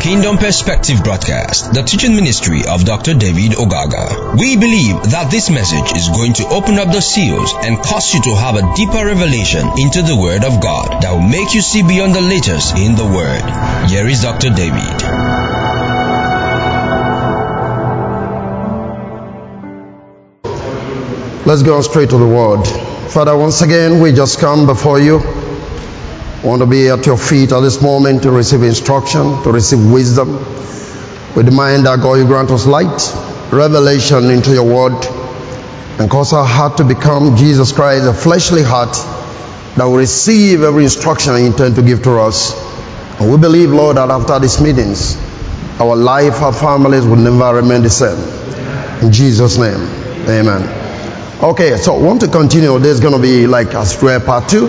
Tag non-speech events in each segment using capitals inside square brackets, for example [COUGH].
Kingdom Perspective broadcast, the teaching ministry of Dr. David Ogaga. We believe that this message is going to open up the seals and cause you to have a deeper revelation into the Word of God that will make you see beyond the letters in the Word. Here is Dr. David. Let's go straight to the word. Father, once again, we just come before you. Want to be at your feet at this moment to receive instruction, to receive wisdom. We demand that God you grant us light, revelation into your word, and cause our heart to become Jesus Christ, a fleshly heart that will receive every instruction you intend to give to us. And we believe, Lord, that after these meetings, our life, our families will never remain the same. In Jesus' name, amen. Okay, so I want to continue. There's going to be like a square part two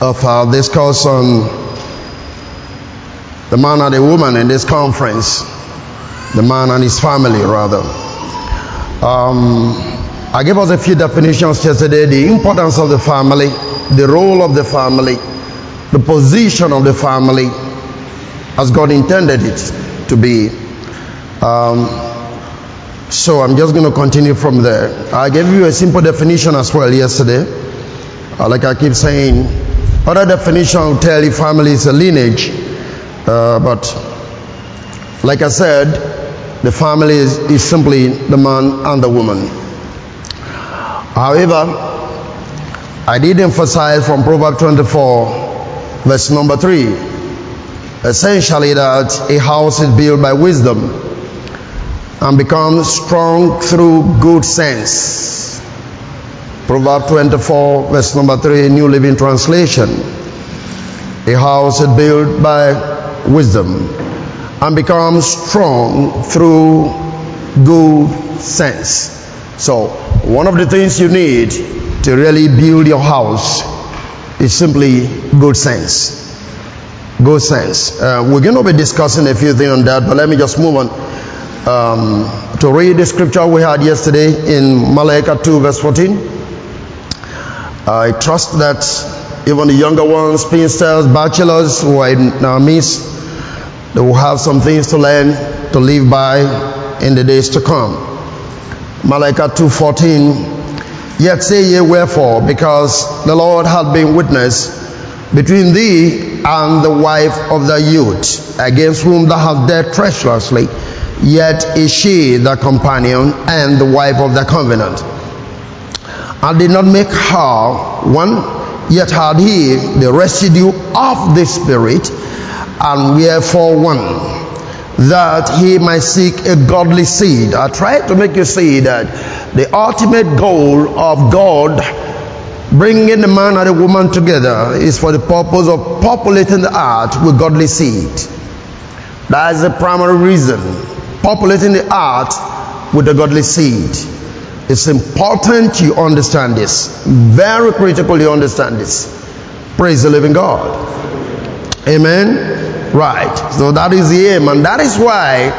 of our discourse on the man and the woman in this conference, the man and his family, rather. Um, I gave us a few definitions yesterday the importance of the family, the role of the family, the position of the family as God intended it to be. Um, so I'm just going to continue from there. I gave you a simple definition as well yesterday. Uh, like I keep saying, other definition will tell you family is a lineage. Uh, but like I said, the family is, is simply the man and the woman. However, I did emphasize from Proverbs 24, verse number 3, essentially that a house is built by wisdom and becomes strong through good sense. Proverbs 24, verse number 3, New Living Translation. A house is built by wisdom and becomes strong through good sense. So, one of the things you need to really build your house is simply good sense. Good sense. Uh, we're going to be discussing a few things on that, but let me just move on um, to read the scripture we had yesterday in Malachi 2, verse 14. I trust that even the younger ones, spinsters, bachelors who are in our midst, they will have some things to learn to live by in the days to come. Malachi 2:14 Yet say ye wherefore because the Lord hath been witness between thee and the wife of thy youth against whom thou hast dealt treacherously yet is she the companion and the wife of the covenant. And did not make her one, yet had he the residue of the Spirit, and wherefore one, that he might seek a godly seed. I try to make you see that the ultimate goal of God bringing the man and the woman together is for the purpose of populating the earth with godly seed. That is the primary reason populating the earth with the godly seed. It's important you understand this. Very critical you understand this. Praise the living God. Amen. Right. So that is the aim, and that is why.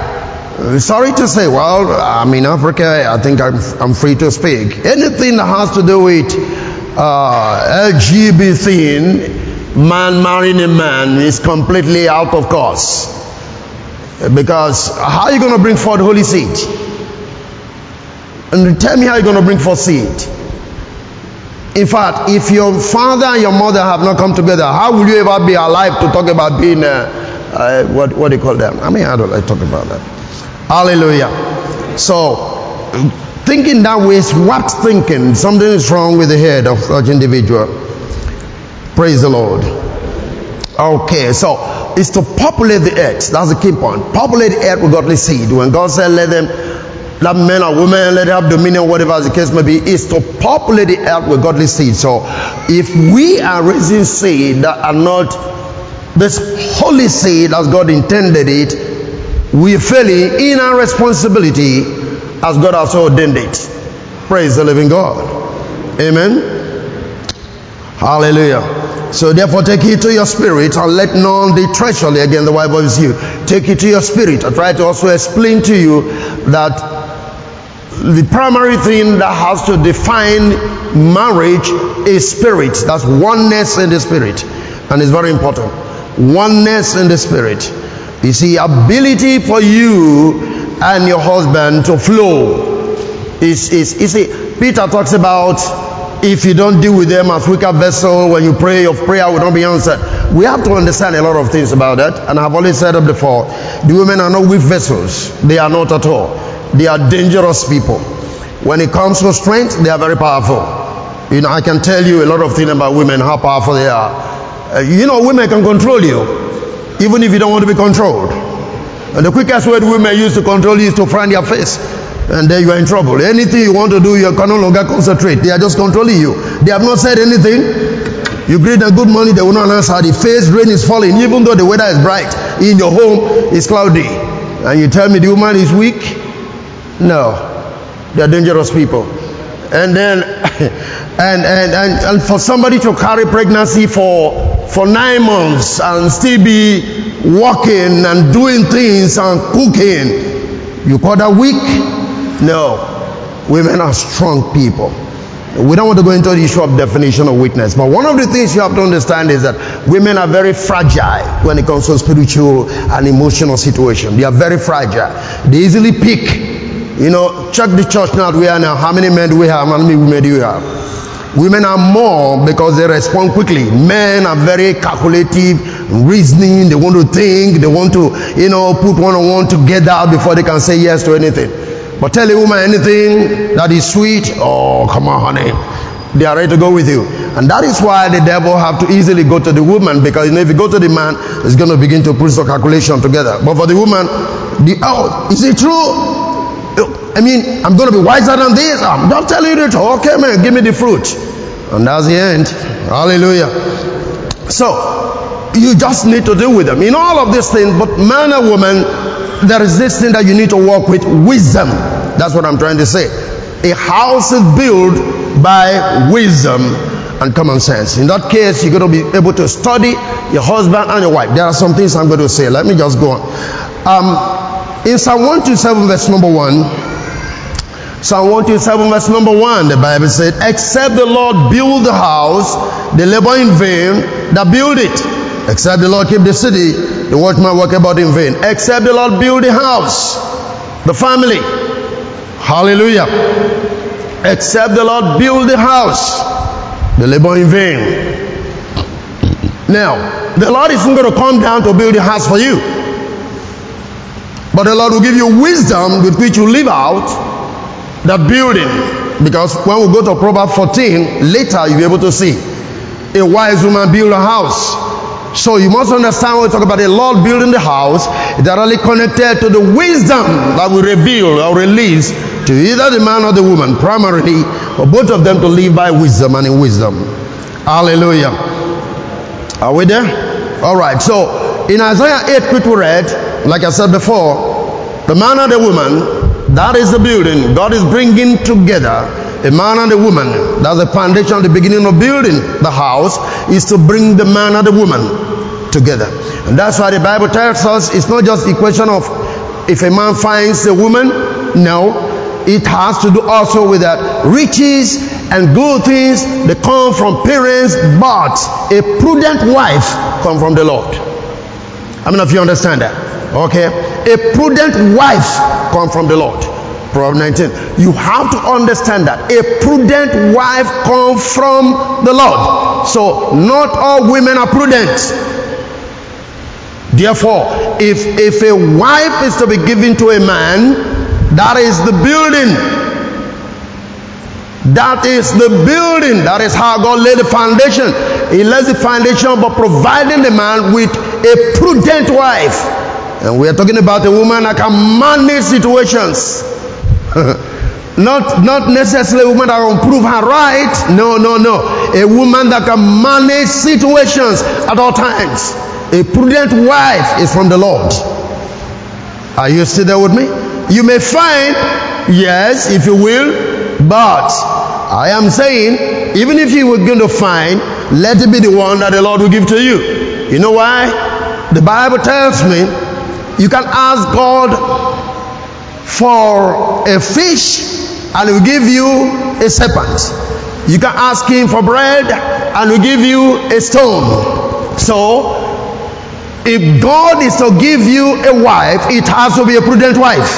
Sorry to say, well, I'm in Africa. I think I'm, I'm free to speak. Anything that has to do with uh, LGBT, man marrying a man, is completely out of course. Because how are you going to bring forth holy seed? And tell me how you're going to bring forth seed. In fact, if your father and your mother have not come together, how will you ever be alive to talk about being, uh, uh, what, what do you call them? I mean, I don't like talk about that. Hallelujah. So, thinking that way is what thinking. Something is wrong with the head of such individual. Praise the Lord. Okay, so it's to populate the earth. That's the key point. Populate the earth with godly seed. When God said, let them, let men or women, let them have dominion, whatever the case may be, is to populate the earth with godly seed. So if we are raising seed that are not this holy seed as God intended it, we are failing in our responsibility as God has ordained it. Praise the living God. Amen. Hallelujah. So therefore take it to your spirit and let none be treachery against the wife of youth. Take it to your spirit. I try to also explain to you that the primary thing that has to define marriage is spirit. That's oneness in the spirit. And it's very important. Oneness in the spirit. You see, ability for you and your husband to flow is, is you see, Peter talks about if you don't deal with them as weaker vessel, when you pray, your prayer will not be answered. We have to understand a lot of things about that, and I've always said it before. The women are not weak vessels, they are not at all. They are dangerous people. When it comes to strength, they are very powerful. You know, I can tell you a lot of things about women, how powerful they are. Uh, you know, women can control you, even if you don't want to be controlled. And the quickest way women use to control you is to frown your face. And then you are in trouble. Anything you want to do, you can no longer concentrate. They are just controlling you. They have not said anything. You greet them good morning, they will not answer. The face rain is falling, even though the weather is bright. In your home, it's cloudy. And you tell me the woman is weak? No. They are dangerous people. And then [LAUGHS] and, and, and, and for somebody to carry pregnancy for, for nine months and still be walking and doing things and cooking, you call that weak? No. Women are strong people. We don't want to go into the issue of definition of weakness, but one of the things you have to understand is that women are very fragile when it comes to spiritual and emotional situation. They are very fragile. They easily pick. You know, check the church now we are now. How many men do we have? How many women do you have? Women are more because they respond quickly. Men are very calculative, reasoning, they want to think, they want to, you know, put one on one together before they can say yes to anything. But tell a woman anything that is sweet, oh, come on, honey. They are ready to go with you. And that is why the devil have to easily go to the woman because you know, if you go to the man, it's going to begin to put some calculation together. But for the woman, the, oh, is it true? I mean, I'm going to be wiser than this. I'm not telling you the truth. Okay, man, give me the fruit. And that's the end. Hallelujah. So, you just need to deal with them. In all of these things, but man and woman, there is this thing that you need to work with wisdom. That's what I'm trying to say. A house is built by wisdom and common sense. In that case, you're going to be able to study your husband and your wife. There are some things I'm going to say. Let me just go on. Um, in Psalm 127, verse number 1, Psalm 127 verse number 1, the Bible said, Except the Lord build the house, they labor in vain that build it. Except the Lord keep the city, the watchman work about in vain. Except the Lord build the house, the family. Hallelujah. Except the Lord build the house, they labor in vain. Now, the Lord isn't going to come down to build a house for you. But the Lord will give you wisdom with which you live out the building. Because when we go to Proverbs 14, later you'll be able to see a wise woman build a house. So you must understand when we talk about the Lord building the house, directly connected to the wisdom that we reveal or release to either the man or the woman, primarily, or both of them to live by wisdom and in wisdom. Hallelujah. Are we there? All right. So in Isaiah 8, which we read, like I said before, the man and the woman that is the building. God is bringing together a man and a woman. That's the foundation, the beginning of building the house is to bring the man and the woman together. And that's why the Bible tells us it's not just a question of if a man finds a woman. No, it has to do also with that riches and good things that come from parents, but a prudent wife come from the Lord. I mean, if you understand that, okay? A prudent wife come from the Lord. Proverbs 19. You have to understand that a prudent wife comes from the Lord. So not all women are prudent. Therefore, if if a wife is to be given to a man, that is the building. That is the building. That is how God laid the foundation. He lays the foundation by providing the man with a prudent wife. And we are talking about a woman that can manage situations. [LAUGHS] not, not necessarily a woman that will prove her right. No, no, no. A woman that can manage situations at all times. A prudent wife is from the Lord. Are you still there with me? You may find, yes, if you will, but I am saying, even if you were going to find, let it be the one that the Lord will give to you. You know why? The Bible tells me you can ask God for a fish and he'll give you a serpent. You can ask him for bread and he'll give you a stone. So, If God is to give you a wife, it has to be a prudent wife.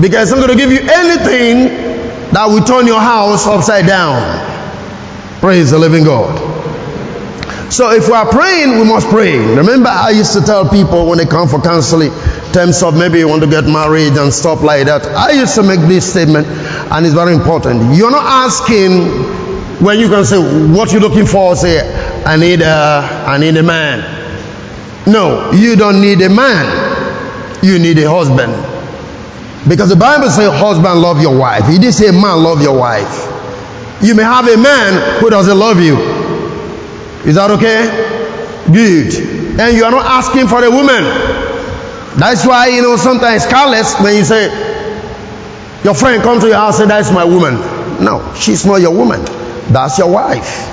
Because it's not going to give you anything that will turn your house upside down. Praise the living God. So if we are praying, we must pray. Remember, I used to tell people when they come for counseling, in terms of maybe you want to get married and stuff like that. I used to make this statement, and it's very important. You're not asking when you can say what you're looking for. Say, I need a, I need a man. No, you don't need a man. You need a husband. Because the Bible says, husband love your wife. It didn't say man love your wife. You may have a man who doesn't love you. Is that okay? Good. And you are not asking for a woman. That's why, you know, sometimes careless when you say, your friend come to your house and say, that's my woman. No, she's not your woman. That's your wife.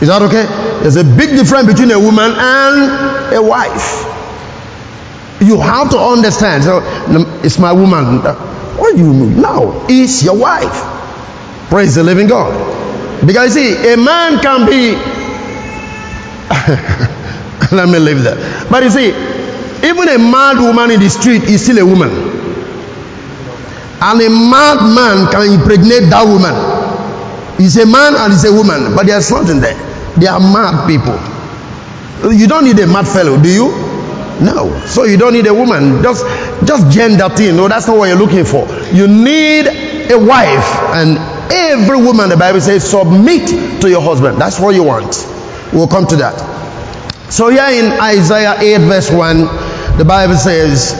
Is that okay? There's a big difference between a woman and a wife. You have to understand. So, it's my woman. What do you mean? No, it's your wife. Praise the living God. Because you see, a man can be. [LAUGHS] Let me leave that. But you see, even a mad woman in the street is still a woman. And a mad man can impregnate that woman. He's a man and he's a woman, but there's something there. They are mad people. You don't need a mad fellow, do you? No. So you don't need a woman. Just just gender thing. No, that's not what you're looking for. You need a wife and Every woman, the Bible says, submit to your husband. That's what you want. We'll come to that. So, here in Isaiah 8, verse 1, the Bible says,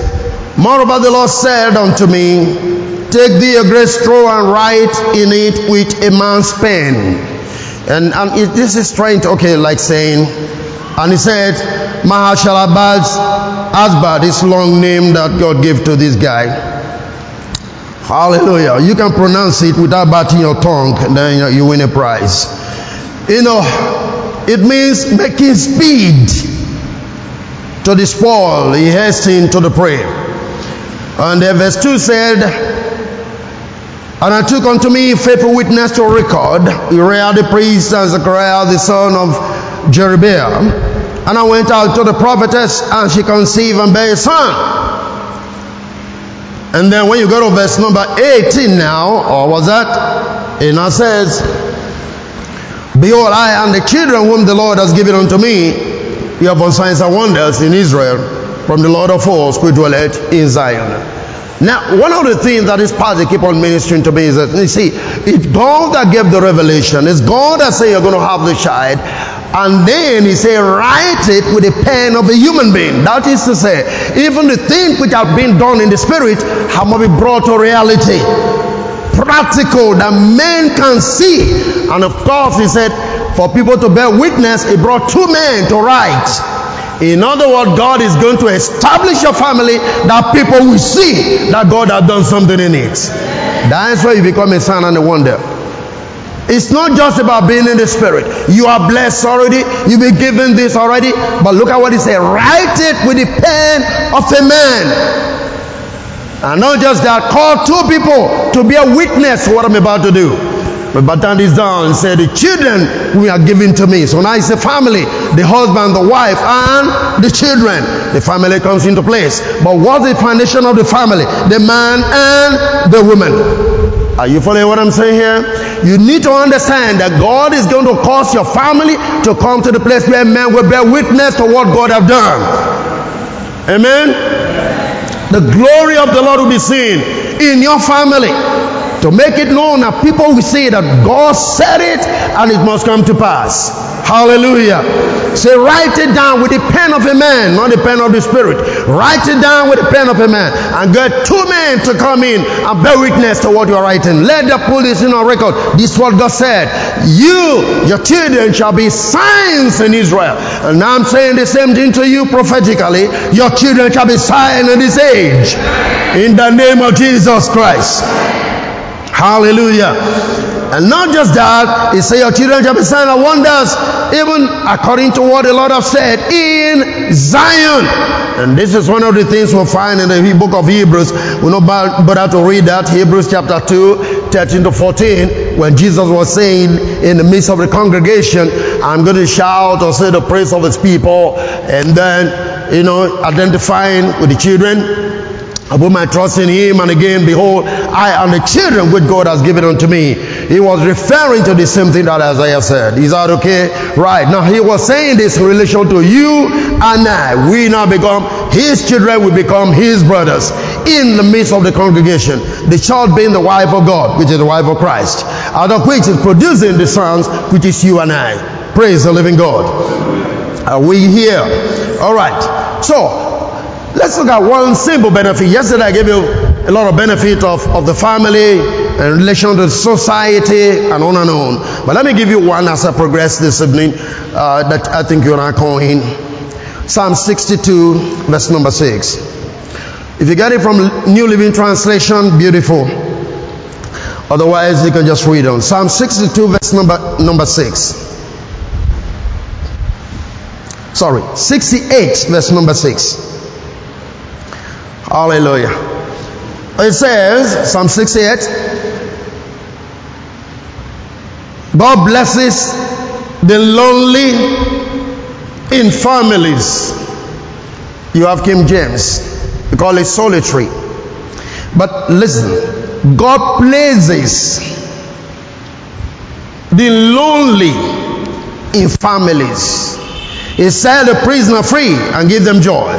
Moreover, the Lord said unto me, Take thee a great straw and write in it with a man's pen. And, and it, this is to, okay, like saying, and he said, Mahashalabaz Asbad, this long name that God gave to this guy. Hallelujah. You can pronounce it without biting your tongue, and then you win a prize. You know, it means making speed to the spoil, he hastened to the prey. And verse 2 said, And I took unto me faithful witness to record, Uriah the priest and Zechariah the son of Jerobeam. And I went out to the prophetess, and she conceived and bare a son. And then when you go to verse number 18 now, or was that? It now says, Behold, I and the children whom the Lord has given unto me, we have signs and wonders in Israel from the Lord of hosts who dwelleth in Zion. Now, one of the things that this pastor keep on ministering to me is that, you see, it's God that gave the revelation. It's God that said you're going to have the child. And then he said, write it with the pen of a human being. That is to say, even the things which have been done in the spirit have to be brought to reality. Practical that men can see. And of course, he said, for people to bear witness, he brought two men to write. In other words, God is going to establish a family that people will see that God has done something in it. That's why you become a sign and a wonder. It's not just about being in the spirit. You are blessed already. You've been given this already. But look at what he said. Write it with the pen of a man. And not just that, call two people to be a witness to what I'm about to do. But Batan is down and said, The children we are given to me. So now it's the family the husband, the wife, and the children. The family comes into place. But what's the foundation of the family? The man and the woman. Are you following what I'm saying here? You need to understand that God is going to cause your family to come to the place where men will bear witness to what God have done. Amen. The glory of the Lord will be seen in your family to make it known that people will see that God said it and it must come to pass. Hallelujah. Say, write it down with the pen of a man, not the pen of the spirit. Write it down with the pen of a man and get two men to come in and bear witness to what you are writing. Let them put this in on record. This is what God said. You, your children shall be signs in Israel. And now I'm saying the same thing to you prophetically. Your children shall be signs in this age. In the name of Jesus Christ. Hallelujah. And not just that, he said, Your children shall be signs and wonders, even according to what the Lord has said in Zion. And this is one of the things we'll find in the book of Hebrews. We're not bother to read that. Hebrews chapter 2, 13 to 14, when Jesus was saying in the midst of the congregation, I'm going to shout or say the praise of his people and then, you know, identifying with the children. I put my trust in him, and again, behold, I am the children which God has given unto me. He was referring to the same thing that Isaiah said. Is that okay? Right. Now, he was saying this in relation to you and I. We now become his children, we become his brothers in the midst of the congregation. The child being the wife of God, which is the wife of Christ, out of which is producing the sons, which is you and I. Praise the living God. Are we here? All right. So, let's look at one simple benefit. Yesterday I gave you a lot of benefit of, of the family in relation to society and on and on. But let me give you one as I progress this evening uh, that I think you're not calling. Psalm 62, verse number 6. If you get it from New Living Translation, beautiful. Otherwise, you can just read on. Psalm 62, verse number, number 6. Sorry, 68, verse number 6. Hallelujah. It says, Psalm 68, God blesses the lonely in families. You have King James. We call it solitary. But listen, God places the lonely in families. He set the prisoner free and give them joy.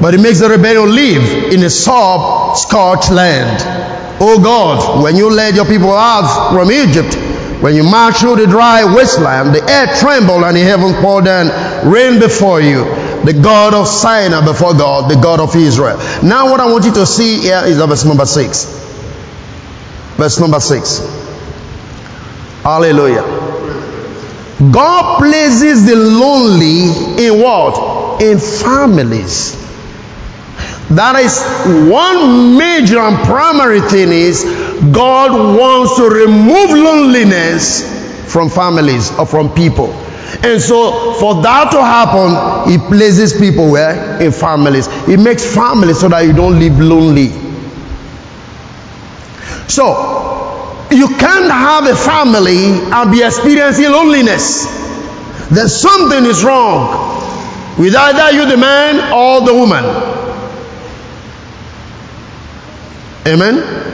But he makes the rebellion live in a sub scorched land. Oh God, when you led your people out from Egypt, when you marched through the dry wasteland, the earth trembled and the heavens poured down rain before you the God of Sinai before God, the God of Israel. Now, what I want you to see here is verse number six. Verse number six. Hallelujah. God places the lonely in what? In families. That is one major and primary thing is God wants to remove loneliness from families or from people. And so, for that to happen, He places people where? In families. He makes families so that you don't live lonely. So, you can't have a family and be experiencing loneliness. Then something is wrong with either you, the man, or the woman. Amen.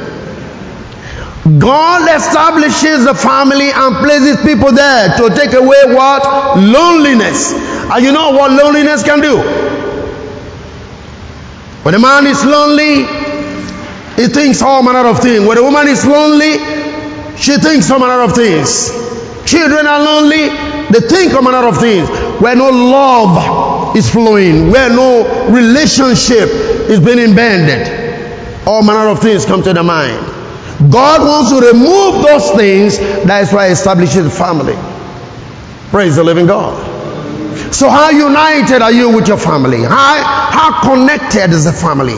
God establishes the family and places people there to take away what? Loneliness. And you know what loneliness can do? When a man is lonely, he thinks all manner of things. When a woman is lonely, she thinks all manner of things. Children are lonely, they think all manner of things. Where no love is flowing, where no relationship is being embedded, all manner of things come to the mind. God wants to remove those things. That's why He establishes family. Praise the living God. So, how united are you with your family? How, how connected is the family?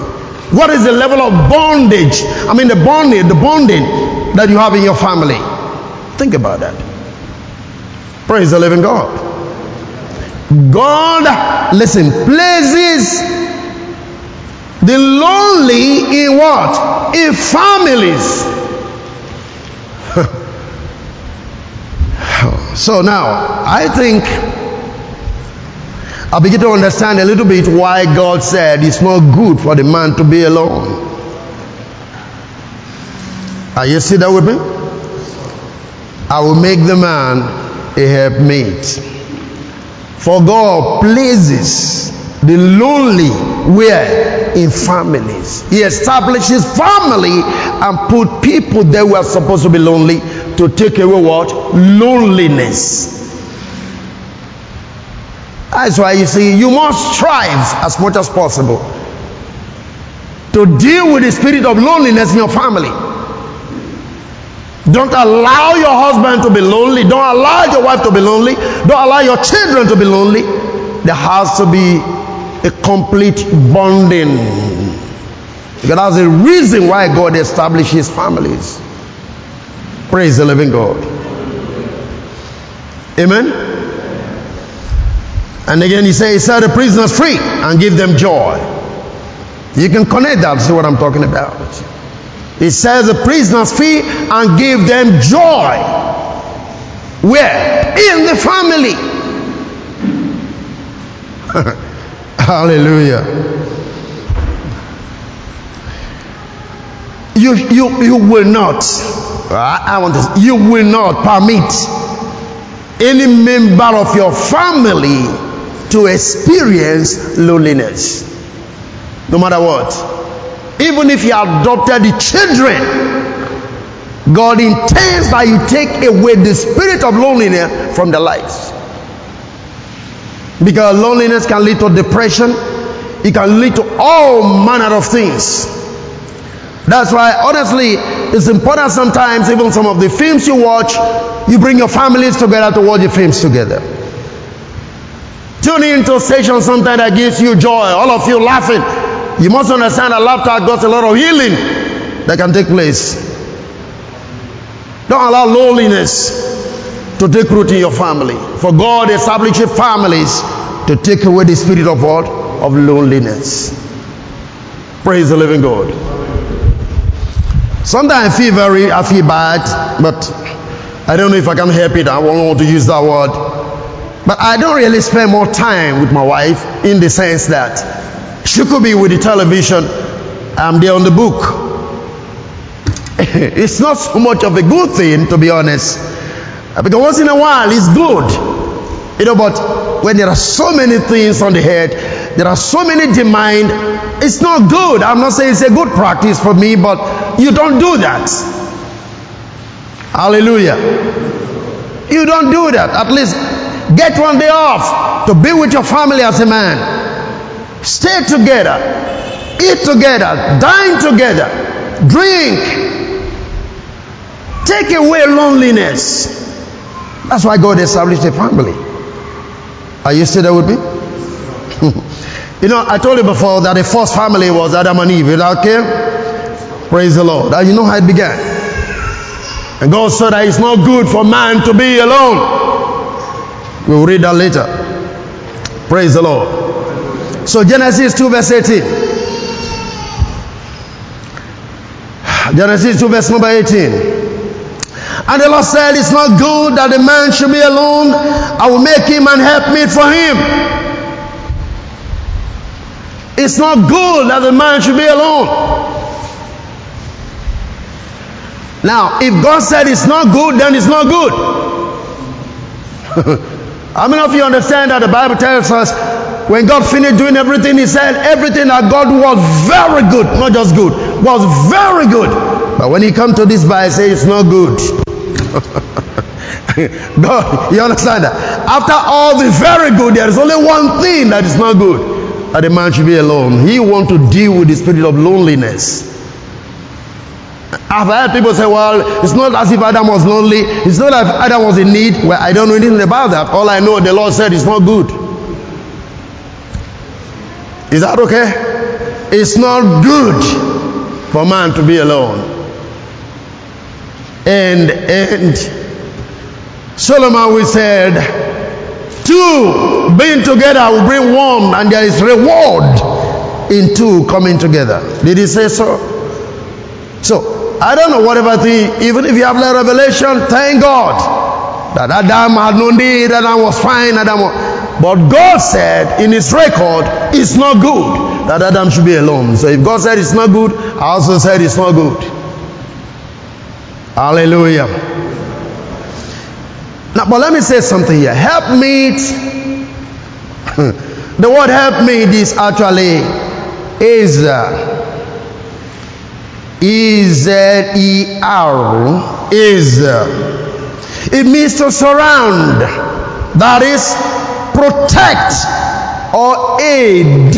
What is the level of bondage? I mean, the bonding, the bonding that you have in your family. Think about that. Praise the living God. God, listen, places the lonely in what? In families. [LAUGHS] so now, I think I begin to understand a little bit why God said it's not good for the man to be alone. Are you see that with me? I will make the man a helpmate. For God pleases the lonely where in families he establishes family and put people who are supposed to be lonely to take away what loneliness that's why you see you must strive as much as possible to deal with the spirit of loneliness in your family don't allow your husband to be lonely don't allow your wife to be lonely don't allow your children to be lonely there has to be a complete bonding. Because that's the reason why God establishes families. Praise the living God. Amen. And again, he says, set the prisoners free and give them joy. You can connect that, see what I'm talking about. He says the prisoners free and give them joy. Where? In the family. [LAUGHS] Hallelujah. You, you, you will not, I, I want to, you will not permit any member of your family to experience loneliness. No matter what. Even if you adopted the children, God intends that you take away the spirit of loneliness from their lives. Because loneliness can lead to depression, it can lead to all manner of things. That's why, honestly, it's important sometimes, even some of the films you watch, you bring your families together to watch the films together. Tune into station sometimes that gives you joy, all of you laughing. You must understand that laughter got a lot of healing that can take place. Don't allow loneliness to take root in your family. For God establishes families to take away the spirit of what? Of loneliness. Praise the living God. Sometimes I feel very, I feel bad, but I don't know if I can help it. I won't want to use that word. But I don't really spend more time with my wife in the sense that she could be with the television. I'm there on the book. [LAUGHS] it's not so much of a good thing, to be honest. Uh, because once in a while, it's good. You know, but when there are so many things on the head, there are so many demand, it's not good. I'm not saying it's a good practice for me, but you don't do that. Hallelujah. You don't do that. At least get one day off to be with your family as a man. Stay together, eat together, dine together, drink, Take away loneliness. That's why God established a family. Are you still there with me? [LAUGHS] you know, I told you before that the first family was Adam and Eve. Is that okay? Praise the Lord. You know how it began. And God said that it's not good for man to be alone. We'll read that later. Praise the Lord. So Genesis 2 verse 18. Genesis 2 verse number 18. And the Lord said, It's not good that the man should be alone. I will make him and help me for him. It's not good that the man should be alone. Now, if God said it's not good, then it's not good. [LAUGHS] How many of you understand that the Bible tells us when God finished doing everything, He said everything that God was very good, not just good, was very good. But when He come to this He says it's not good. [LAUGHS] God, you understand that? After all the very good, there is only one thing that is not good. That a man should be alone. He want to deal with the spirit of loneliness. I've heard people say, well, it's not as if Adam was lonely. It's not as if Adam was in need. Well, I don't know anything about that. All I know, the Lord said it's not good. Is that okay? It's not good for man to be alone. And and Solomon we said, two being together will bring warmth, and there is reward in two coming together. Did he say so? So I don't know whatever thing, even if you have the revelation, thank God that Adam had no need, Adam was fine, Adam was, but God said in his record, it's not good that Adam should be alone. So if God said it's not good, I also said it's not good. Hallelujah. Now, but let me say something here. Help meet. [LAUGHS] the word help meet is actually is is e r is uh, it means to surround that is protect or aid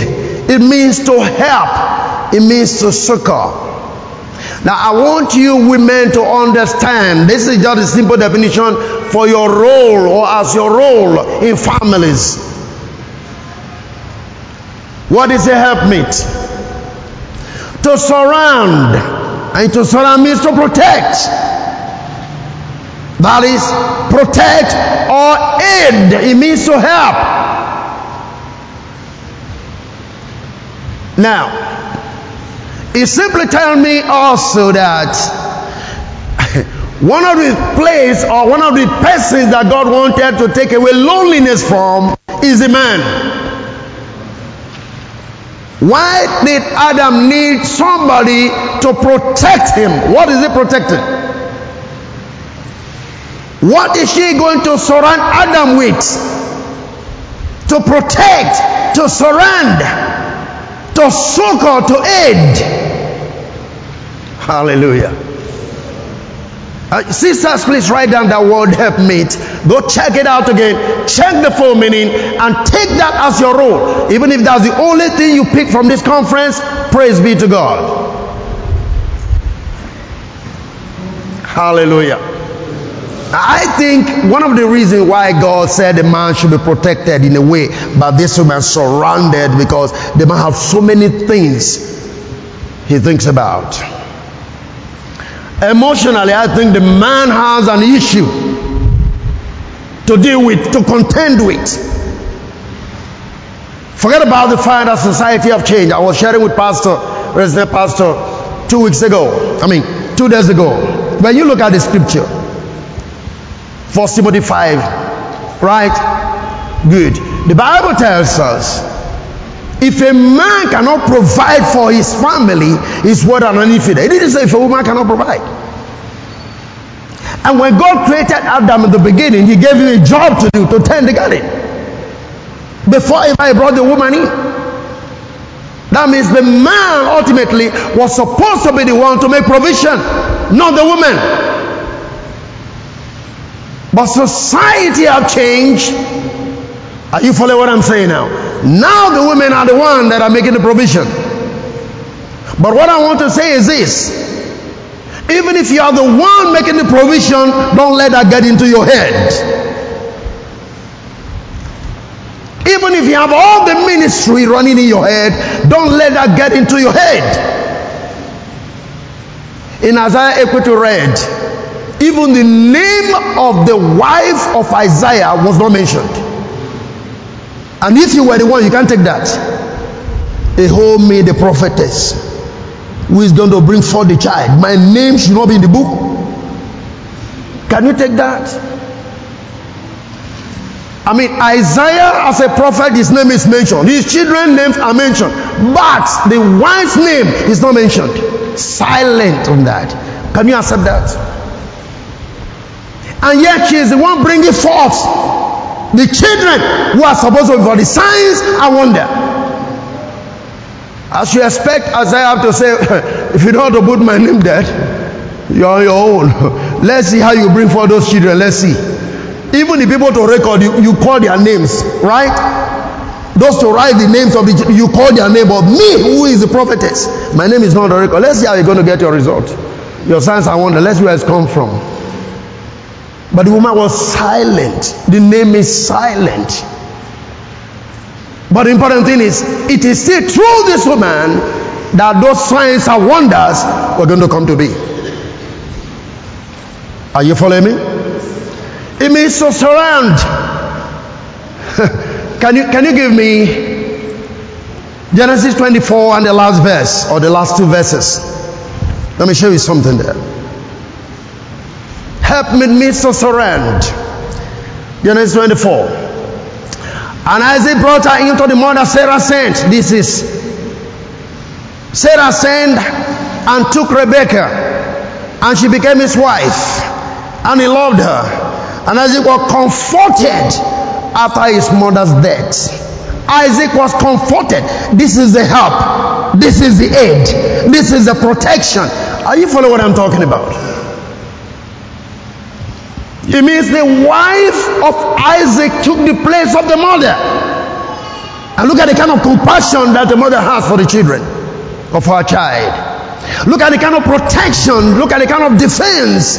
it means to help it means to succor now, I want you women to understand this is just a simple definition for your role or as your role in families. What is a helpmeet? To surround, and to surround means to protect. That is, protect or aid. It means to help. Now, he simply tell me also that [LAUGHS] one of the place or one of the persons that God wanted to take away loneliness from is the man. Why did Adam need somebody to protect him? What is he protecting? What is she going to surround Adam with? To protect, to surround, to succor, to aid. Hallelujah. Uh, sisters, please write down that word help meet. Go check it out again. Check the full meaning and take that as your role. Even if that's the only thing you pick from this conference, praise be to God. Hallelujah. I think one of the reasons why God said a man should be protected in a way, but this woman surrounded because the man have so many things he thinks about. Emotionally, I think the man has an issue to deal with, to contend with. Forget about the fact that society have changed. I was sharing with Pastor, resident Pastor, two weeks ago. I mean, two days ago. When you look at the scripture, First Timothy 5, right? Good. The Bible tells us if a man cannot provide for his family, he's what an infidel. He didn't say if a woman cannot provide. And when God created Adam in the beginning, he gave him a job to do to tend the garden. Before he brought the woman in. That means the man ultimately was supposed to be the one to make provision, not the woman. But society have changed. Are you following what I'm saying now? Now the women are the one that are making the provision. But what I want to say is this. Even if you are the one making the provision, don't let that get into your head. Even if you have all the ministry running in your head, don't let that get into your head. In Isaiah Equity read, even the name of the wife of Isaiah was not mentioned. And if you were the one, you can't take that. A whole me the prophetess who is going to bring forth the child. My name should not be in the book. Can you take that? I mean, Isaiah as a prophet, his name is mentioned. His children's names are mentioned. But the wife's name is not mentioned. Silent on that. Can you accept that? And yet she is the one bringing forth the children who are supposed to be for the signs and wonder. As you expect as I have to say, [LAUGHS] if you don't want to put my name there, you're on your own. [LAUGHS] Let's see how you bring forth those children. Let's see. Even the people to record, you, you call their names, right? Those to write the names of the you call their name, but me, who is the prophetess, my name is not a record. Let's see how you're going to get your result. Your signs I wonder. Let's see where it's come from. But the woman was silent. The name is silent. But the important thing is, it is still through this woman that those signs and wonders were going to come to be. Are you following me? It means to surround. [LAUGHS] can you can you give me Genesis 24 and the last verse or the last two verses? Let me show you something there. Help me to surrender. Genesis 24. And Isaac brought her into the mother Sarah sent. This is Sarah sent and took Rebekah, and she became his wife, and he loved her. And Isaac was comforted after his mother's death. Isaac was comforted. This is the help. This is the aid. This is the protection. Are you following what I'm talking about? It means the wife of Isaac took the place of the mother. And look at the kind of compassion that the mother has for the children of her child. Look at the kind of protection, look at the kind of defense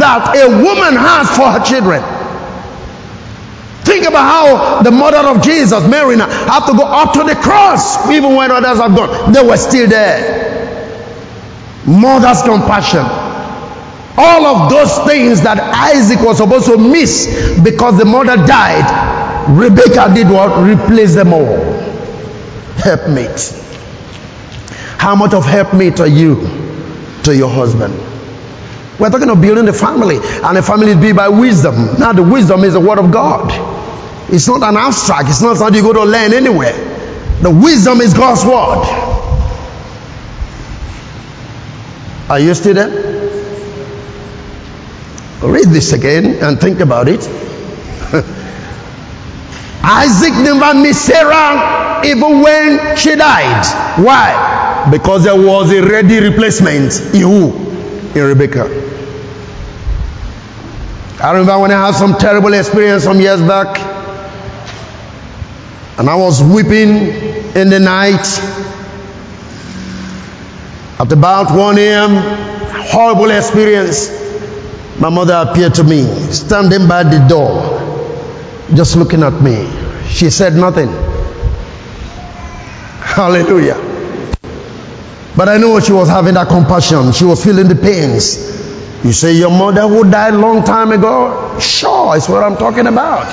that a woman has for her children. Think about how the mother of Jesus, Mary, had to go up to the cross, even when others have gone. They were still there. Mother's compassion. All of those things that Isaac was supposed to miss because the mother died, Rebecca did what? Replace them all. Helpmate. How much of helpmate are you to your husband? We're talking of building the family, and the family built by wisdom. Now, the wisdom is the word of God. It's not an abstract, it's not something you go to learn anywhere. The wisdom is God's word. Are you still there? Read this again and think about it. [LAUGHS] Isaac never missed Sarah even when she died. Why? Because there was a ready replacement in who? In Rebecca. I remember when I had some terrible experience some years back, and I was weeping in the night at about 1 a.m. Horrible experience. My mother appeared to me, standing by the door just looking at me. She said nothing. [LAUGHS] Hallelujah. But I know she was having that compassion. She was feeling the pains. You say your mother who died long time ago? Sure, it's what I'm talking about.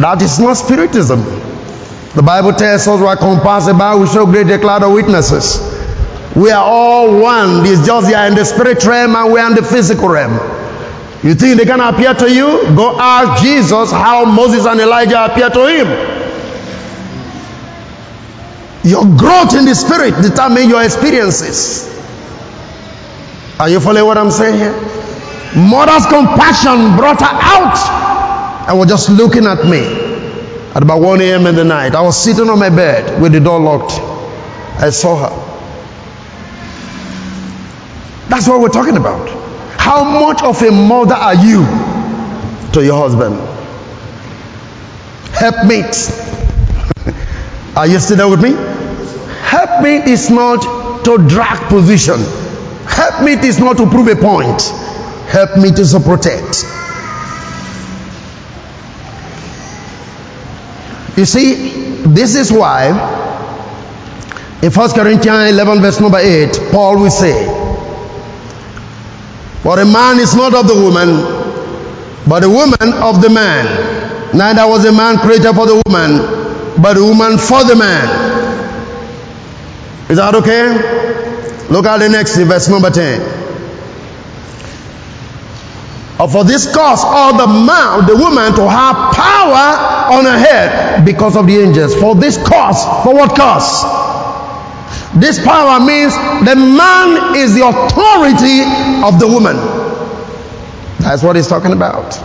That is not spiritism. The Bible tells us we are compassed about with so great a cloud of witnesses. We are all one. It's just they are in the spirit realm and we are in the physical realm. You think they can appear to you? Go ask Jesus how Moses and Elijah appeared to him. Your growth in the spirit determines your experiences. Are you following what I'm saying here? Mother's compassion brought her out and was just looking at me at about 1 a.m. in the night. I was sitting on my bed with the door locked. I saw her. That's what we're talking about. How much of a mother are you to your husband? Helpmate. [LAUGHS] are you still there with me? Helpmate is not to drag position. Helpmate is not to prove a point. Helpmate is to protect. You see, this is why in 1 Corinthians 11, verse number 8, Paul will say, for a man is not of the woman, but a woman of the man. Neither was a man created for the woman, but a woman for the man. Is that okay? Look at the next verse number 10. Or for this cause, all the man, the woman to have power on her head because of the angels. For this cause, for what cause? This power means the man is the authority of the woman. That's what he's talking about.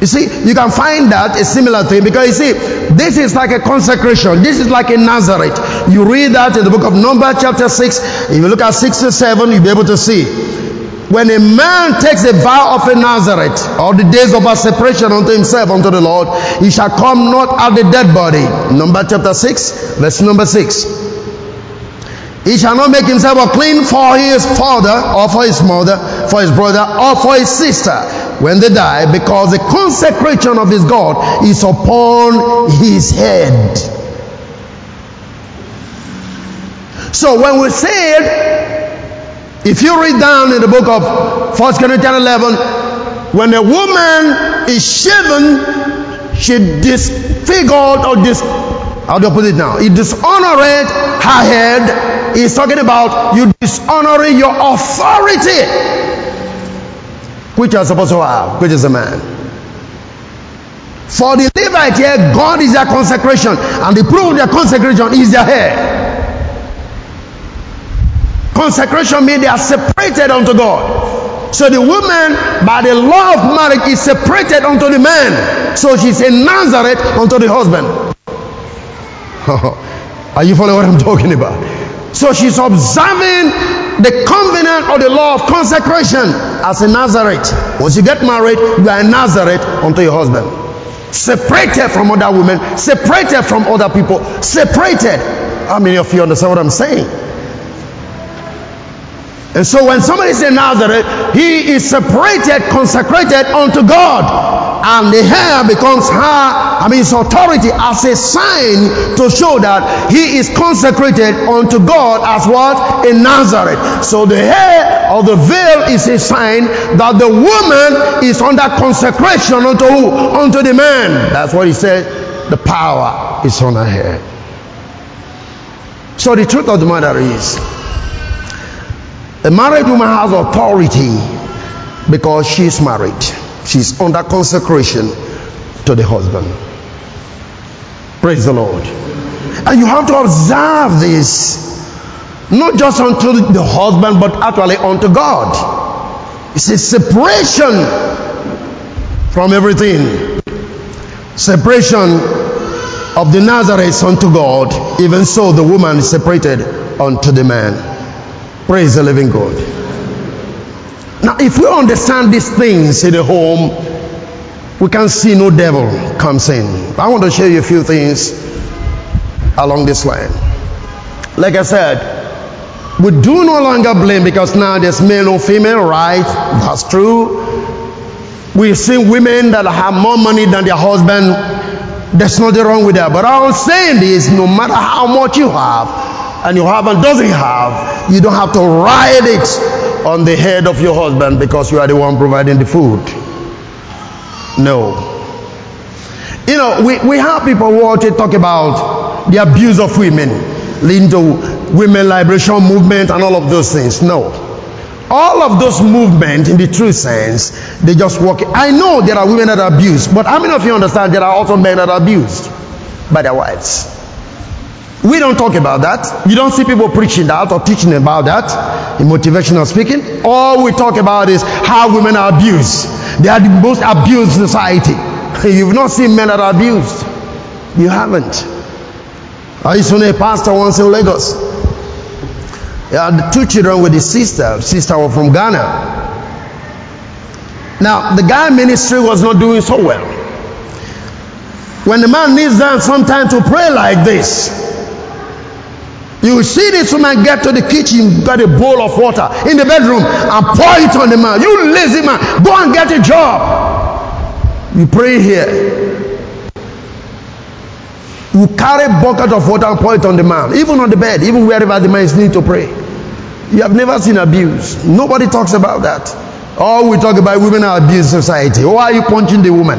You see, you can find that a similar thing because you see, this is like a consecration. This is like a Nazarite. You read that in the book of Numbers, chapter 6. If you look at 6 to 7, you'll be able to see when a man takes a vow of a Nazarite, or the days of a separation unto himself unto the Lord, he shall come not at the dead body. Number chapter 6, verse number 6. He shall not make himself unclean for his father, or for his mother, for his brother, or for his sister when they die, because the consecration of his God is upon his head. So when we said if you read down in the book of 1 Corinthians 11, when a woman is shaven, she disfigured or dis how do I put it now? He dishonored her head. He's talking about you dishonoring your authority, which you are supposed to have, which is a man. For the Levite here, God is their consecration, and the proof of their consecration is their head. Consecration means they are separated unto God. So the woman, by the law of marriage, is separated unto the man. So she's a Nazarite unto the husband. [LAUGHS] Are you following what I'm talking about? So she's observing the covenant or the law of consecration as a Nazarite. Once you get married, you are a Nazarite unto your husband. Separated from other women, separated from other people, separated. How many of you understand what I'm saying? And so when somebody is says Nazarite, he is separated, consecrated unto God. And the hair becomes her, I mean, his authority as a sign to show that he is consecrated unto God as what? In Nazarite. So the hair of the veil is a sign that the woman is under consecration unto who? Unto the man. That's what he said. The power is on her head. So the truth of the matter is, a married woman has authority because she is married. She's under consecration to the husband. Praise the Lord. And you have to observe this, not just unto the husband, but actually unto God. It's a separation from everything. Separation of the Nazarite unto God, even so the woman is separated unto the man. Praise the living God. Now, if we understand these things in the home, we can see no devil comes in. I want to show you a few things along this line. Like I said, we do no longer blame because now there's male or female, right? That's true. We've seen women that have more money than their husband. There's nothing wrong with that. But I'm saying this no matter how much you have, and your husband doesn't have, you don't have to ride it on the head of your husband because you are the one providing the food. No. You know, we, we have people who to talk about the abuse of women, leading to women liberation movement and all of those things. No. All of those movements, in the true sense, they just work. I know there are women that are abused, but how many of you understand there are also men that are abused by their wives? We don't talk about that. You don't see people preaching that or teaching about that in motivational speaking. All we talk about is how women are abused. They are the most abused society. [LAUGHS] You've not seen men that are abused. You haven't. I used to know a pastor once in Lagos. He had two children with his sister. Sister was from Ghana. Now, the guy ministry was not doing so well. When the man kneels down sometimes to pray like this, you see this woman get to the kitchen, got a bowl of water in the bedroom, and pour it on the man. You lazy man, go and get a job. You pray here. You carry a bucket of water and pour it on the man, even on the bed, even wherever the man is need to pray. You have never seen abuse. Nobody talks about that. All we talk about women are abused society. Why are you punching the woman?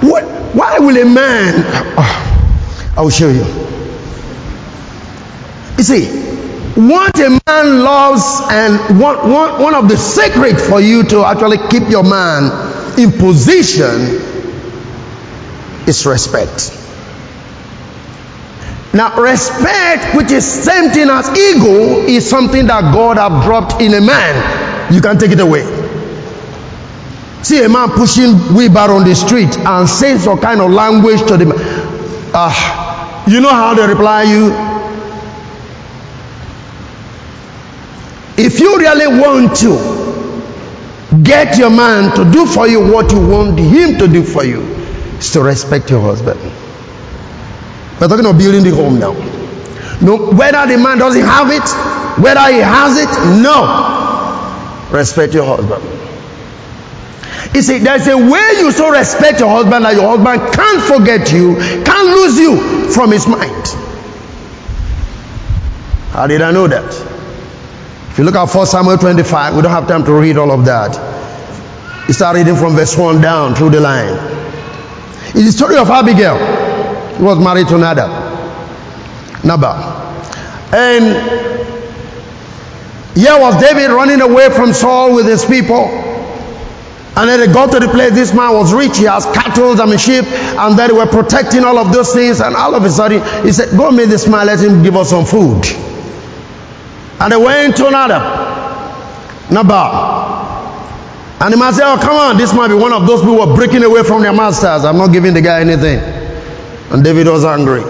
What, why will a man? Oh, [SIGHS] I will show you. You see, what a man loves and one, one, one of the secret for you to actually keep your man in position is respect. Now, respect, which is same thing as ego, is something that God have dropped in a man. You can take it away. See a man pushing wheelbarrow on the street and saying some kind of language to the man. Ah, you know how they reply you? If you really want to get your man to do for you what you want him to do for you, is to respect your husband. We're talking about building the home now. No, whether the man doesn't have it, whether he has it, no. Respect your husband. You see, there's a way you so respect your husband that your husband can't forget you, can't lose you from his mind. How did I know that? If you look at 1 Samuel 25, we don't have time to read all of that. You start reading from verse 1 down through the line. It's the story of Abigail. He was married to Nadab. Nabal. And here was David running away from Saul with his people. And then they got to the place this man was rich. He has cattle and sheep, and they were protecting all of those things. And all of a sudden, he said, Go meet this man, let him give us some food. And they went to another. Nabal. And the man said, Oh, come on, this might be one of those people who are breaking away from their masters. I'm not giving the guy anything. And David was angry.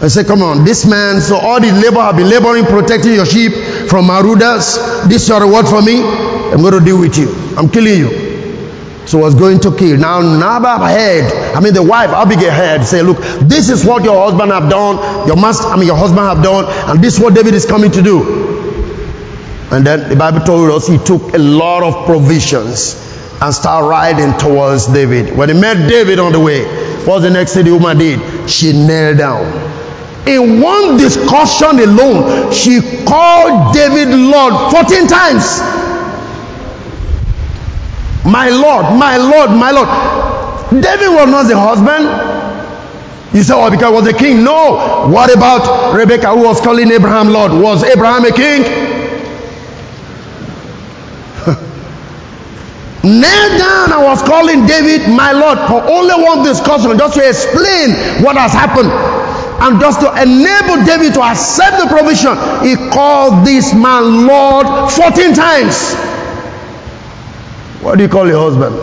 I said, Come on, this man, so all the labor have been laboring, protecting your sheep from marauders. This is your reward for me. I'm going to deal with you. I'm killing you. So was going to kill. Now Nabal heard, I mean the wife Abigail heard, say, look, this is what your husband have done, your master, I mean your husband have done, and this is what David is coming to do. And then the Bible told us he took a lot of provisions and started riding towards David. When he met David on the way, what the next thing the woman did? She knelt down. In one discussion alone, she called David Lord 14 times. My Lord, my Lord, my Lord. David was not the husband. You say, oh, because he was a king. No. What about Rebecca, who was calling Abraham Lord? Was Abraham a king? [LAUGHS] Knelt down I was calling David my Lord for only one discussion, just to explain what has happened. And just to enable David to accept the provision, he called this man Lord 14 times. What do you call your husband?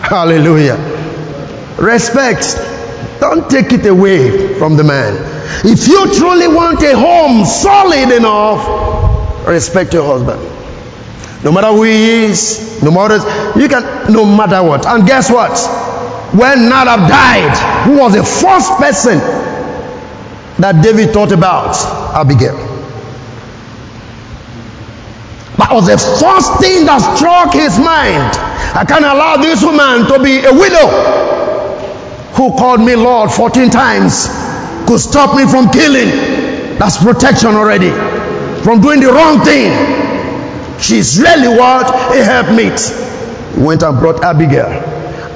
Hallelujah. Respect. Don't take it away from the man. If you truly want a home solid enough, respect your husband. No matter who he is, no matter you can no matter what. And guess what? When Nadab died, who was the first person that David thought about? Abigail. That was the first thing that struck his mind. I can't allow this woman to be a widow who called me Lord 14 times could stop me from killing. That's protection already. From doing the wrong thing. She's really what? A helpmate. He went and brought Abigail.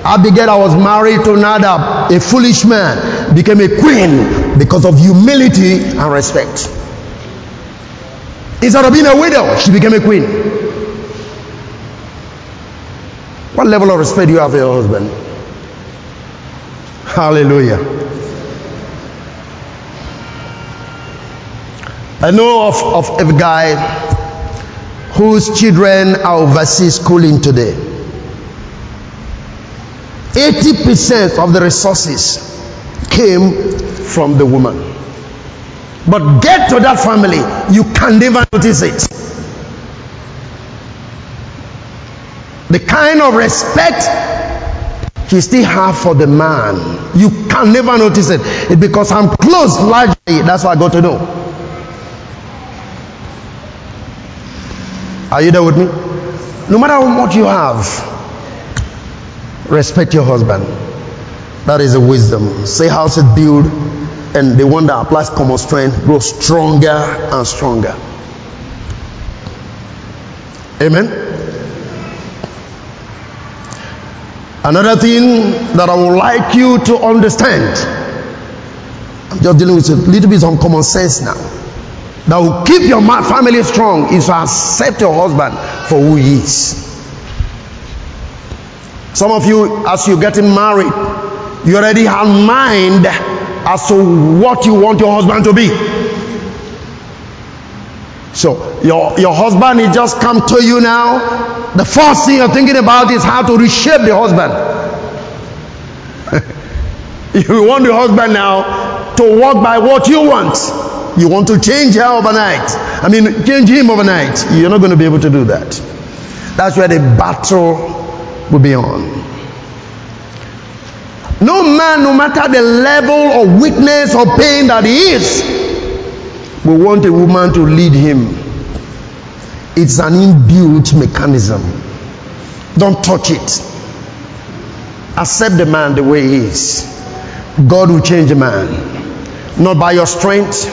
Abigail, I was married to Nadab, a foolish man, became a queen because of humility and respect. Instead of being a widow, she became a queen. What level of respect do you have for your husband? Hallelujah. I know of, of a guy whose children are overseas schooling today. 80% of the resources came from the woman. But get to that family, you can never notice it. The kind of respect he still have for the man, you can never notice it. Because I'm close largely, that's what I got to know. Are you there with me? No matter what you have, respect your husband. That is a wisdom. Say house is built, and the one that applies common strength grows stronger and stronger. Amen. Another thing that I would like you to understand. I'm just dealing with a little bit of common sense now that will keep your family strong is to accept your husband for who he is. Some of you, as you're getting married, you already have mind as to what you want your husband to be. So your your husband he just come to you now. The first thing you're thinking about is how to reshape the husband. [LAUGHS] you want the husband now to walk by what you want. You want to change her overnight. I mean, change him overnight. You're not going to be able to do that. That's where the battle will be on. No man, no matter the level of weakness or pain that he is, will want a woman to lead him. It's an inbuilt mechanism. Don't touch it. Accept the man the way he is. God will change a man. Not by your strength,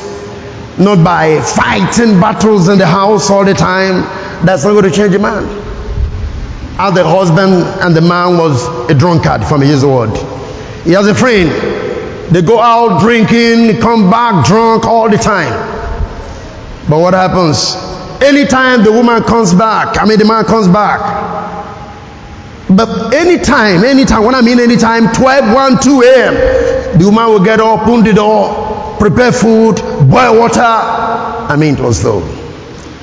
not by fighting battles in the house all the time. That's not going to change a man. And the husband and the man was a drunkard from his word. He has a friend. They go out drinking, come back drunk all the time. But what happens? Anytime the woman comes back, I mean the man comes back. But anytime, anytime, when I mean anytime, 12, 1, 2 a.m., the woman will get up, open the door, prepare food, boil water. I mean, it was so.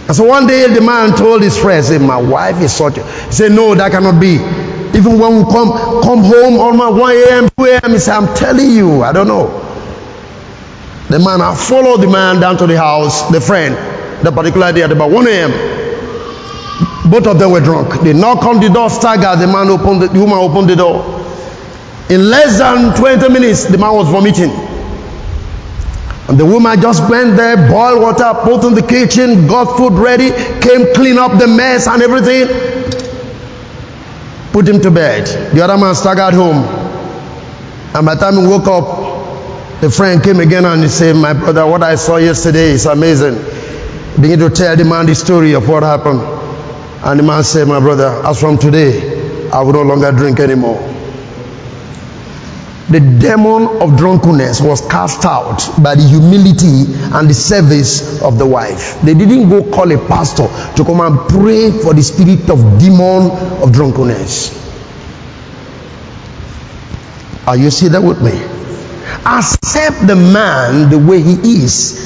And so one day the man told his friend, said, My wife is such a. He said, No, that cannot be. Even when we come come home almost 1 a.m., 2 a.m., he said, I'm telling you, I don't know. The man, I followed the man down to the house, the friend, the particular day at about 1 a.m. Both of them were drunk. They knocked on the door, staggered. The man opened the, the woman opened the door. In less than 20 minutes, the man was vomiting. And the woman just went there, boiled water, put in the kitchen, got food ready, came clean up the mess and everything. Put him to bed. The other man staggered home. And by the time he woke up, the friend came again and he said, My brother, what I saw yesterday is amazing. Begin to tell the man the story of what happened. And the man said, My brother, as from today, I will no longer drink anymore the demon of drunkenness was cast out by the humility and the service of the wife. They didn't go call a pastor to come and pray for the spirit of demon of drunkenness. Are you still there with me? accept the man the way he is.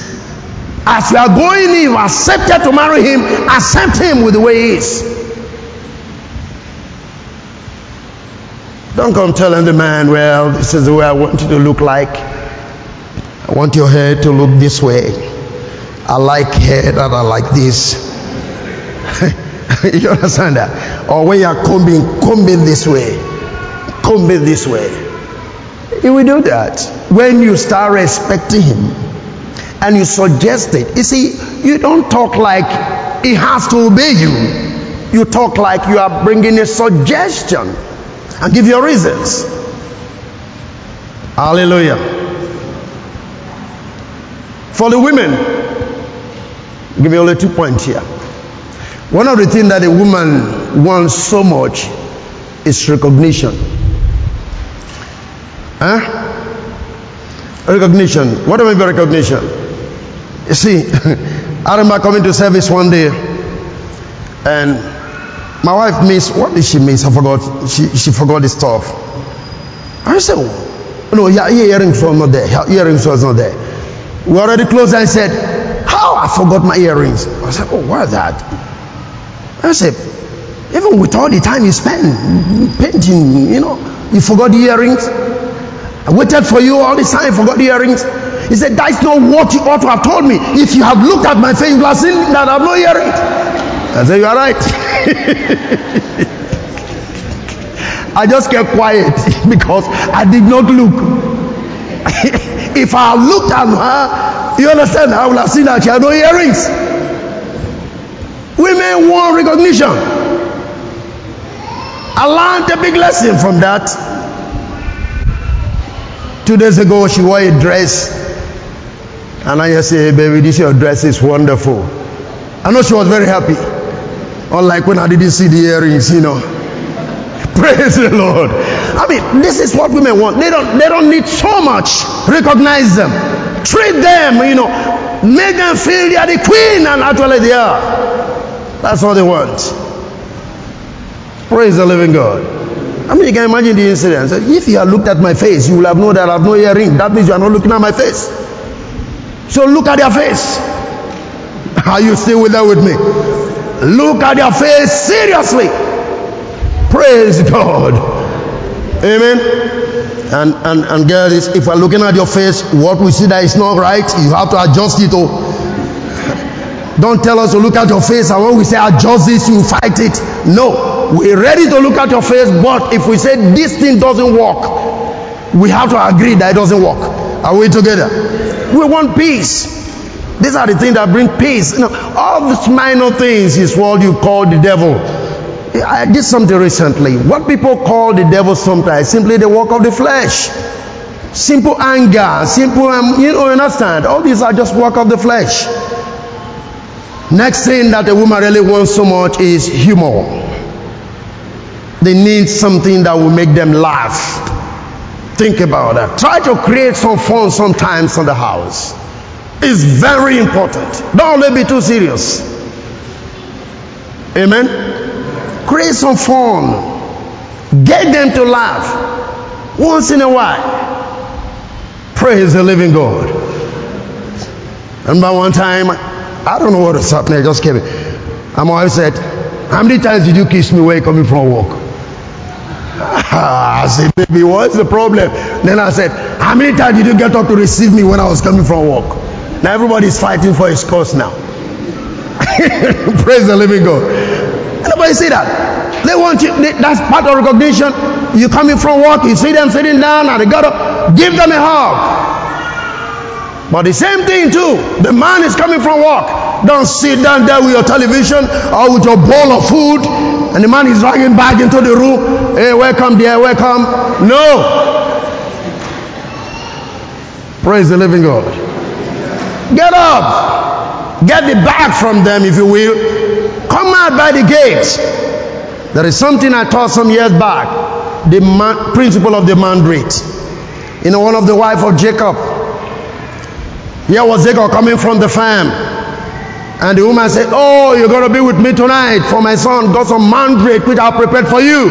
As you are going in, you accepted to marry him, accept him with the way he is. Don't come telling the man, well, this is the way I want you to look like. I want your hair to look this way. I like hair that I like this. [LAUGHS] you understand that? Or when you are combing, combing this way, combing this way. He will do that when you start respecting him and you suggest it. You see, you don't talk like he has to obey you. You talk like you are bringing a suggestion and give your reasons. Hallelujah. For the women, give me only two points here. One of the things that a woman wants so much is recognition. Huh? Recognition. What do I mean by recognition? You see, [LAUGHS] I remember coming to service one day and my wife missed, what did she miss? I forgot. She, she forgot the stuff. I said, oh, no, yeah, earrings were not there. Your earrings was not there. We already closed and said, how? I forgot my earrings. I said, oh, what's that? I said, even with all the time you spend painting, you know, you forgot the earrings. I waited for you all this time, forgot the earrings. He said, That's not what you ought to have told me. If you have looked at my face, you would have seen that I have no earrings. I said, You are right. I just kept quiet [LAUGHS] because I did not look. [LAUGHS] if I looked at her, you understand, I would have seen that she had no earrings. Women want recognition. I learned a big lesson from that. Two days ago, she wore a dress. And I just say, hey, baby, this your dress is wonderful. I know she was very happy. Unlike when I didn't see the earrings, you know. [LAUGHS] Praise the Lord. I mean, this is what women want. They don't they don't need so much. Recognize them. Treat them, you know, make them feel they are the queen and actually they are. That's what they want. Praise the living God. I mean, you can imagine the incident. If you had looked at my face, you will have known that I have no earring. That means you are not looking at my face. So look at their face. [LAUGHS] Are you still with that with me? Look at their face seriously. Praise God. Amen. And and and this. If we're looking at your face, what we see that is not right, you have to adjust it. Oh. Don't tell us to look at your face, and when we say adjust this, you fight it. No, we're ready to look at your face, but if we say this thing doesn't work, we have to agree that it doesn't work. Are we together? We want peace. These are the things that bring peace. You know, all these minor things is what you call the devil. I did something recently. What people call the devil sometimes simply the work of the flesh. Simple anger, simple, um, you know, you understand? All these are just work of the flesh. Next thing that a woman really wants so much is humor. They need something that will make them laugh. Think about that. Try to create some fun sometimes in the house. It's very important. Don't let be too serious. Amen. Create some fun. Get them to laugh once in a while. Praise the living God. Remember one time, I don't know what was happening. I just came. I'm always said, How many times did you kiss me when coming from work? [LAUGHS] I said, Baby, what's the problem? Then I said, How many times did you get up to receive me when I was coming from work? Now everybody's fighting for his cause now. [LAUGHS] Praise the living God. Anybody see that? They want you, they, that's part of recognition. You coming from work, you see them sitting down and they got up, give them a hug. But the same thing too. The man is coming from work. Don't sit down there with your television or with your bowl of food and the man is dragging back into the room. Hey, welcome dear, welcome. No. Praise the living God. Get up. Get the bag from them, if you will. Come out by the gate. There is something I taught some years back. The man, principle of the mandate. You know, one of the wife of Jacob. Here was Jacob coming from the farm. And the woman said, Oh, you're going to be with me tonight for my son. Got some mandrake which I prepared for you.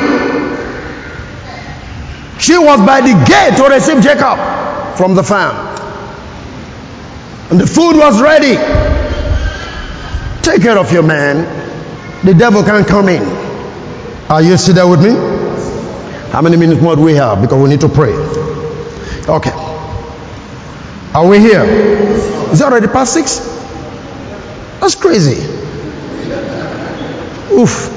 She was by the gate to receive Jacob. from the farm. And the food was ready. Take care of your man. The devil can't come in. Are you still there with me? How many minutes more do we have? Because we need to pray. Okay. Are we here? Is it already past six? That's crazy. Oof.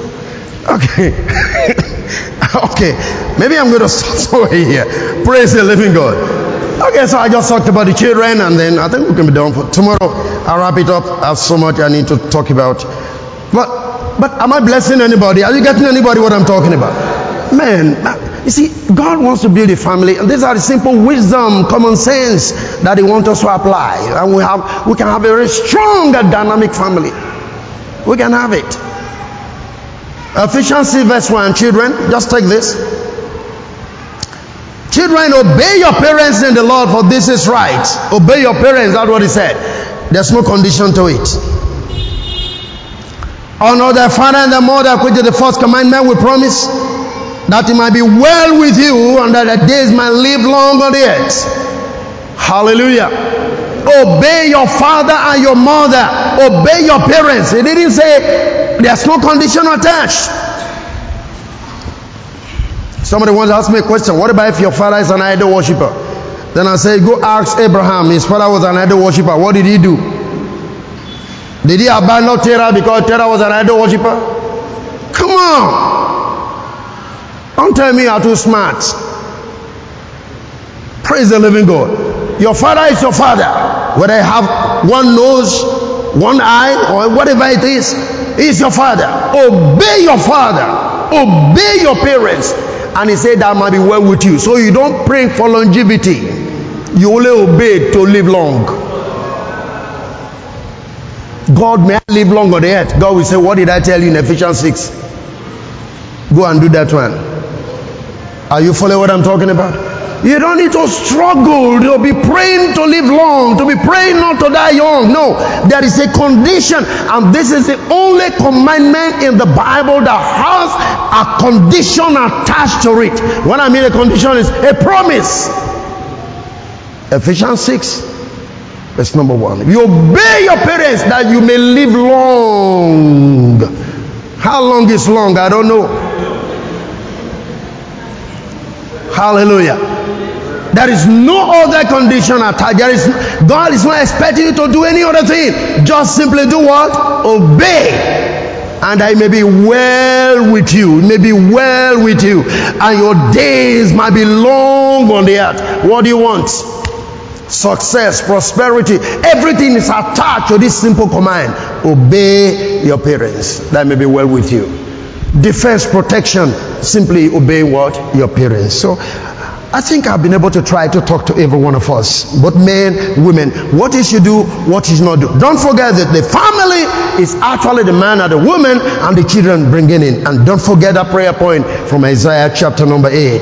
Okay. [LAUGHS] okay. Maybe I'm going [LAUGHS] to stop somewhere here. Praise the living God. Okay, so I just talked about the children and then I think we can be done for tomorrow. I'll wrap it up. I have so much I need to talk about. But but am I blessing anybody? Are you getting anybody what I'm talking about? Man, you see, God wants to build a family, and these are the simple wisdom, common sense that He wants us to apply. And we have we can have a very strong and dynamic family. We can have it. Ephesians 6 verse 1, children, just take this. Children, obey your parents in the Lord, for this is right. Obey your parents, that's what he said. There's no condition to it. Honor thy father and thy mother, which is the first commandment we promise, that it might be well with you and that the days might live long on the earth. Hallelujah. Obey your father and your mother. Obey your parents. He didn't say there's no condition attached. Somebody wants to ask me a question. What about if your father is an idol worshiper? Then I say, go ask Abraham. His father was an idol worshiper. What did he do? Did he abandon Terah because Terah was an idol worshiper? Come on. Don't tell me you're too smart. Praise the living God. Your father is your father. Whether you have one nose, one eye, or whatever it is, is your father. Obey your father. Obey your parents. And he said that might be well with you. So you don't pray for longevity. You only obey to live long. God may I live long on the earth. God will say, What did I tell you in Ephesians 6? Go and do that one. Are you following what I'm talking about? You don't need to struggle to be praying to live long, to be praying not to die young. No, there is a condition, and this is the only commandment in the Bible that has a condition attached to it. What I mean, a condition is a promise. Ephesians 6, verse number 1. You obey your parents that you may live long. How long is long? I don't know. Hallelujah. There is no other condition attached. There is God is not expecting you to do any other thing. Just simply do what? Obey. And I may be well with you. May be well with you. And your days might be long on the earth. What do you want? Success, prosperity. Everything is attached to this simple command. Obey your parents. That may be well with you. Defense, protection. Simply obey what? Your parents. So I think I've been able to try to talk to every one of us, both men, women, what is you do, what is not do. Don't forget that the family is actually the man and the woman and the children bringing in. And don't forget that prayer point from Isaiah chapter number 8.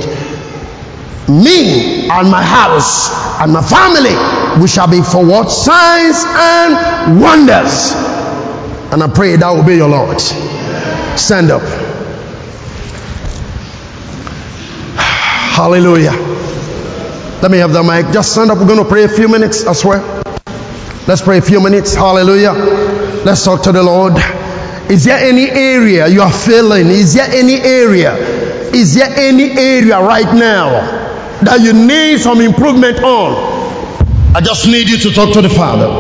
Me and my house and my family, we shall be for what? Signs and wonders. And I pray that will be your Lord. Stand up. Hallelujah. Let me have the mic. Just stand up. We're going to pray a few minutes I swear. Let's pray a few minutes. Hallelujah. Let's talk to the Lord. Is there any area you are feeling? Is there any area? Is there any area right now that you need some improvement on? I just need you to talk to the Father.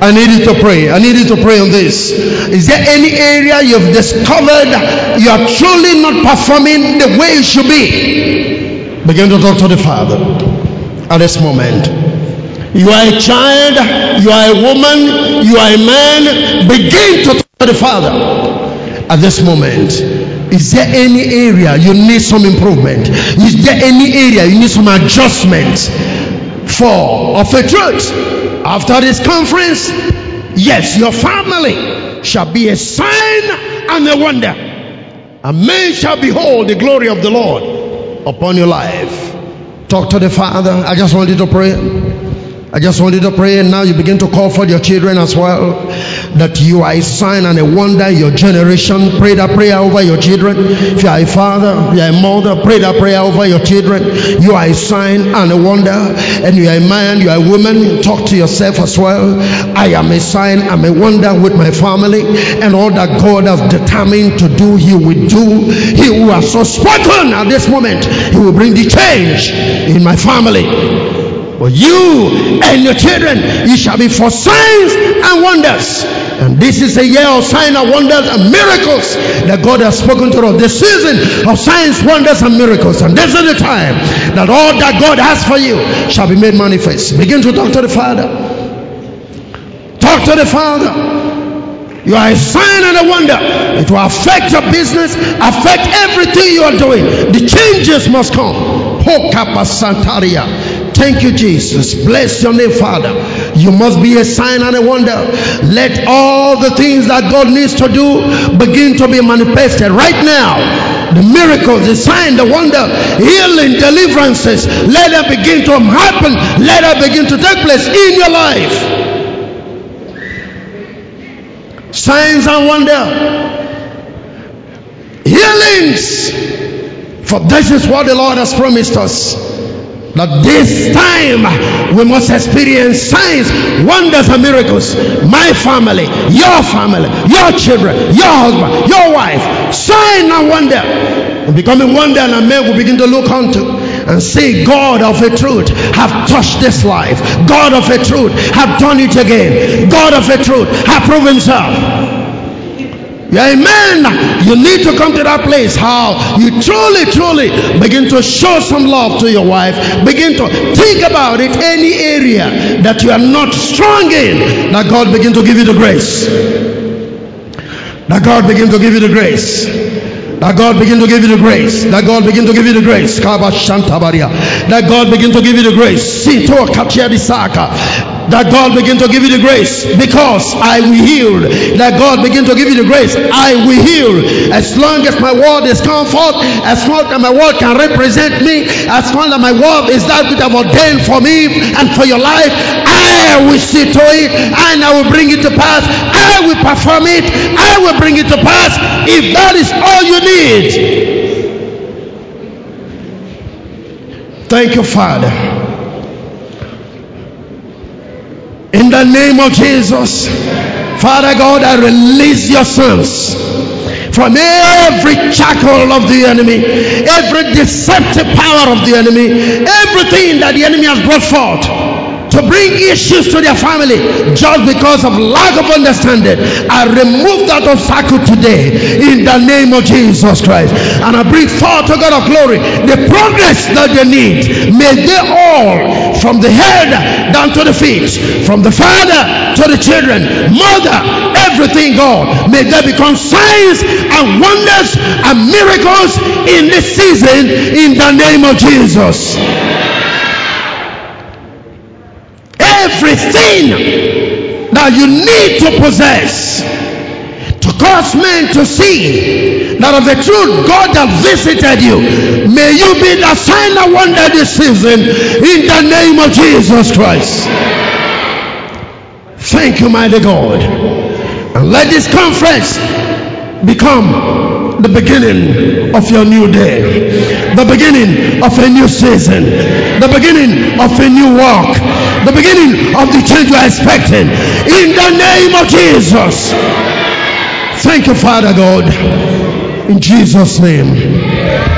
I need you to pray. I need you to pray on this. Is there any area you've discovered you are truly not performing the way it should be? Begin to talk to the Father at this moment. You are a child, you are a woman, you are a man. Begin to talk to the Father at this moment. Is there any area you need some improvement? Is there any area you need some adjustment for? Of a truth, after this conference, yes, your family shall be a sign and a wonder. And men shall behold the glory of the Lord upon your life. Talk to the Father. I just want you to pray. I just want you to pray, and now you begin to call for your children as well. That you are a sign and a wonder your generation. Pray that prayer over your children. If you are a father, you are a mother, pray that prayer over your children. You are a sign and a wonder, and you are a man, you are a woman. Talk to yourself as well. I am a sign, I'm a wonder with my family, and all that God has determined to do, He will do. He who has so spoken at this moment, He will bring the change in my family. But you and your children, you shall be for signs and wonders. And this is a year of signs and wonders and miracles that God has spoken to us. The season of signs, wonders, and miracles. And this is the time that all that God has for you shall be made manifest. Begin to talk to the Father. Talk to the Father. You are a sign and a wonder. It will affect your business, affect everything you are doing. The changes must come. Santaria. Thank you, Jesus. Bless your name, Father. You must be a sign and a wonder. Let all the things that God needs to do begin to be manifested right now. The miracles, the sign, the wonder, healing, deliverances, let them begin to happen. Let them begin to take place in your life. Signs and wonder, healings. For this is what the Lord has promised us. That this time we must experience signs, wonders, and miracles. My family, your family, your children, your husband, your wife, sign and wonder. And becoming wonder and men will begin to look unto and say, God of a truth have touched this life. God of a truth have done it again. God of a truth have proven himself. Amen. You need to come to that place how you truly, truly begin to show some love to your wife. Begin to think about it, any area that you are not strong in, that God begin to give you the grace. That God begin to give you the grace. That God begin to give you the grace. That God begin to give you the grace. That God begin to give you the grace. That God begin to give you the grace because I will heal. That God begin to give you the grace. I will heal. As long as my word is comfort, as long as my word can represent me, as long as my word is that which I've ordained for me and for your life, I will see to it and I will bring it to pass. I will perform it. I will bring it to pass. If that is all you need. Thank you, Father. In the name of Jesus, Father God, I release your sons from every shackle of the enemy, every deceptive power of the enemy, everything that the enemy has brought forth to bring issues to their family just because of lack of understanding. I remove that obstacle today in the name of Jesus Christ. And I bring forth to God of glory the progress that they need. May they all, from the head down to the feet, from the father to the children, mother, everything, God, may there become signs and wonders and miracles in this season in the name of Jesus. everything that you need to possess cause men to see that of the truth God has visited you. May you be the sign and wonder this season in the name of Jesus Christ. Thank you, mighty God. And let this conference become the beginning of your new day, the beginning of a new season, the beginning of a new walk, the beginning of the change you are expecting. In the name of Jesus. Thank you, Father God. In Jesus' name.